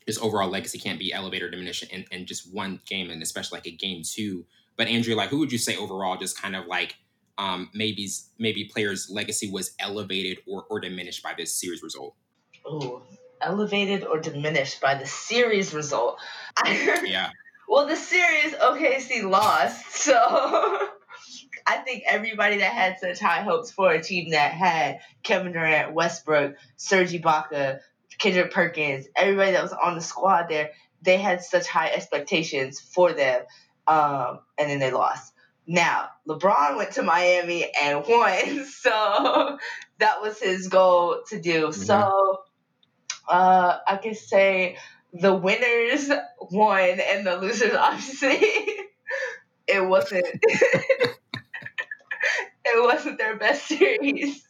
his overall legacy can't be elevated or diminished in, in just one game and especially like a game two. But andrea like who would you say overall just kind of like um maybe maybe players legacy was elevated or, or diminished by this series result? Oh elevated or diminished by the series result? Yeah. Well the series okc lost so I think everybody that had such high hopes for a team that had Kevin Durant, Westbrook, Serge Ibaka, Kendrick Perkins, everybody that was on the squad there, they had such high expectations for them, um, and then they lost. Now, LeBron went to Miami and won, so that was his goal to do. Mm-hmm. So uh, I can say the winners won and the losers obviously it wasn't it wasn't their best series.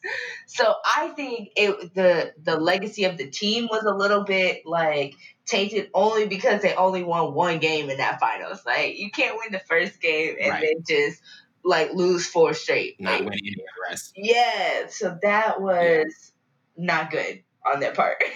So I think it the the legacy of the team was a little bit like tainted only because they only won one game in that finals. Like you can't win the first game and right. then just like lose four straight. Not like, winning any of the rest. Yeah, so that was yeah. not good on their part.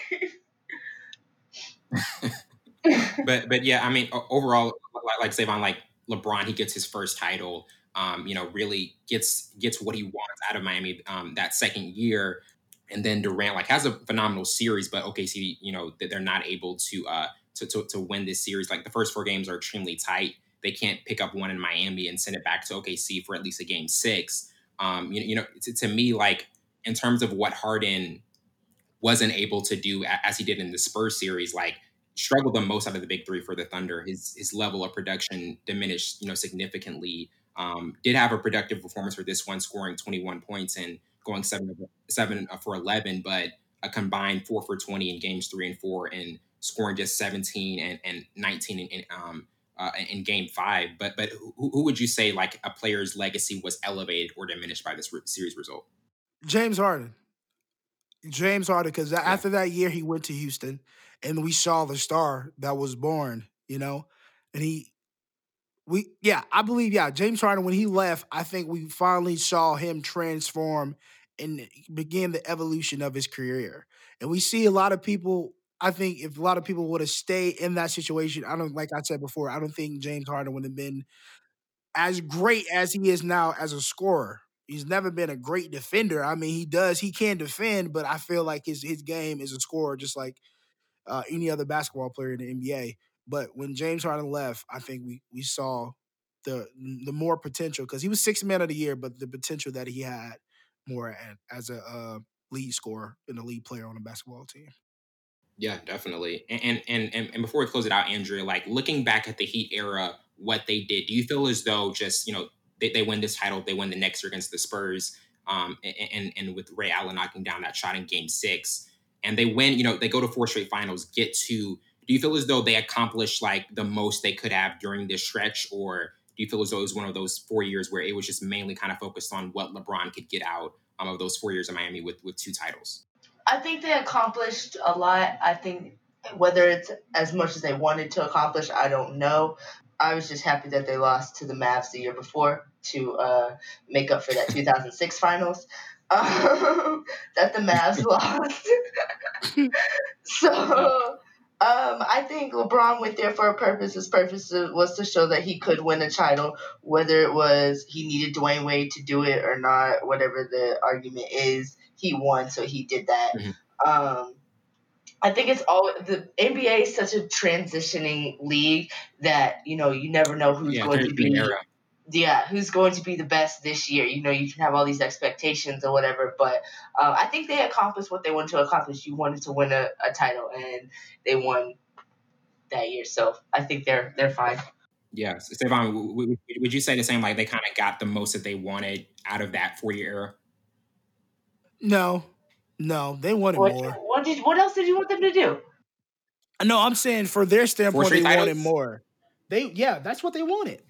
but but yeah, I mean overall, like, like Savon, like LeBron, he gets his first title um, you know, really gets gets what he wants out of Miami um, that second year. And then Durant like has a phenomenal series, but OKC, you know, that they're not able to uh to, to, to win this series. Like the first four games are extremely tight. They can't pick up one in Miami and send it back to OKC for at least a game six. Um, you you know, to, to me, like in terms of what Harden wasn't able to do as he did in the Spurs series, like struggled the most out of the big three for the Thunder. His his level of production diminished, you know, significantly. Um, did have a productive performance for this one, scoring 21 points and going seven seven for 11, but a combined four for 20 in games three and four, and scoring just 17 and, and 19 in, in um, uh, in game five. But but who, who, would you say like a player's legacy was elevated or diminished by this re- series result? James Harden. James Harden, because yeah. after that year he went to Houston, and we saw the star that was born. You know, and he we yeah, I believe yeah, James Harden when he left, I think we finally saw him transform and begin the evolution of his career. And we see a lot of people I think if a lot of people would have stayed in that situation, I don't like I said before, I don't think James Harden would have been as great as he is now as a scorer. He's never been a great defender. I mean, he does, he can defend, but I feel like his his game is a scorer just like uh, any other basketball player in the NBA. But when James Harden left, I think we we saw the the more potential because he was six man of the year, but the potential that he had more as a uh, lead scorer and a lead player on a basketball team. Yeah, definitely. And, and and and before we close it out, Andrea, like looking back at the Heat era, what they did, do you feel as though just you know they, they win this title, they win the next year against the Spurs, um, and and with Ray Allen knocking down that shot in Game Six, and they win, you know, they go to four straight finals, get to do you feel as though they accomplished like the most they could have during this stretch, or do you feel as though it was one of those four years where it was just mainly kind of focused on what LeBron could get out um, of those four years in Miami with with two titles? I think they accomplished a lot. I think whether it's as much as they wanted to accomplish, I don't know. I was just happy that they lost to the Mavs the year before to uh, make up for that 2006 finals um, that the Mavs lost. so um, I think LeBron went there for a purpose. His purpose was to show that he could win a title, whether it was he needed Dwyane Wade to do it or not, whatever the argument is. He won, so he did that. Mm-hmm. Um, I think it's all the NBA is such a transitioning league that you know you never know who's yeah, going to be. Era yeah, who's going to be the best this year? You know, you can have all these expectations or whatever, but uh, I think they accomplished what they wanted to accomplish. You wanted to win a, a title, and they won that year, so I think they're they're fine. Yeah, Stefan, would, would you say the same? Like they kind of got the most that they wanted out of that four year era? No, no, they wanted what, more. What did what else did you want them to do? No, I'm saying for their standpoint, they wanted more. They yeah, that's what they wanted.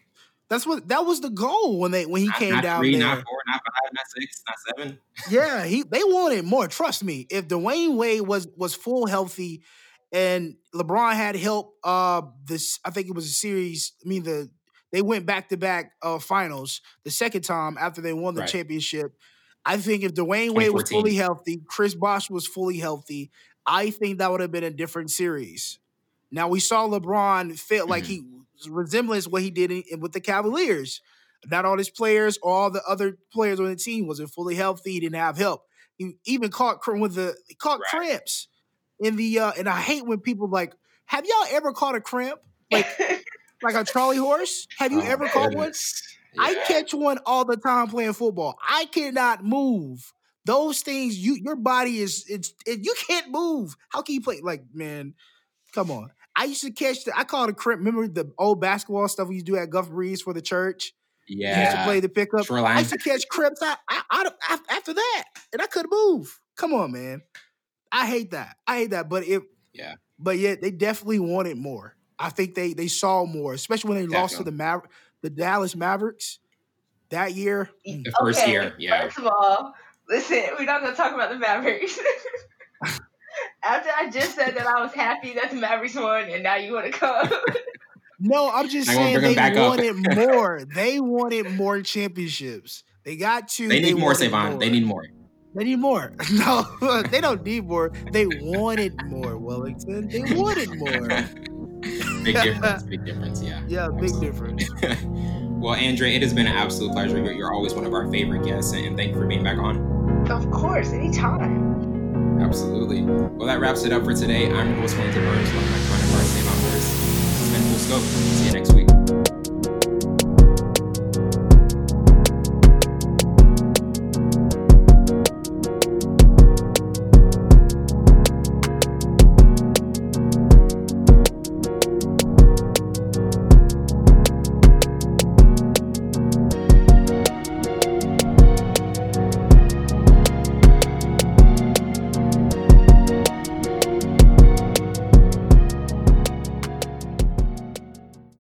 That's what that was the goal when they when he not, came not down three, there. Not four, not five, not six, not seven. yeah, he they wanted more. Trust me. If Dwyane Wade was was full healthy and LeBron had help uh this I think it was a series, I mean the they went back to back uh finals the second time after they won the Right. championship. I think if Dwyane Wade was fully healthy, Chris Bosh was fully healthy, I think that would have been a different series. Now we saw LeBron feel like Mhm. he resemblance what he did in, with the Cavaliers. Not all his players, all the other players on the team wasn't fully healthy. He didn't have help. He even caught with the he caught Right. cramps in the uh and I hate when people like, have y'all ever caught a cramp like like a trolley horse? Have you Oh, ever caught one? goodness. I catch one all the time playing football. I cannot move. Those things, you your body is it's it, you can't move. How can you play? Like man, come on. I used to catch the. I call it a crimp. Remember the old basketball stuff we used to do at Guff Breeze for the church. We used to play the pickup. I used to catch crimps I, I, out of, af- after that, and I couldn't move. Come on, man. I hate that. I hate that. But it. Yeah. But yet they definitely wanted more. I think they they saw more, especially when they lost to the Maver- the Dallas Mavericks that year. Mm. The first year, yeah. First of all, listen, we're not gonna talk about the Mavericks. After I just said that I was happy that the Mavericks won, and now you want to come. No, I'm just I won't saying they wanted more. They wanted more championships. They got two. They need more, wanted Savon. They need more. They need more. No, they don't need more. They wanted more, Wellington. They wanted more. big difference. Big difference. Yeah. Yeah, big difference. well, Andrea, it has been an absolute pleasure. You're, you're always one of our favorite guests, and, and thank you for being back on. of course, anytime. Absolutely. Well, that wraps it up for today. I'm your host, Wellington Burns, of my counterparts, Savon Burns. This has been Full Scope. See you next week.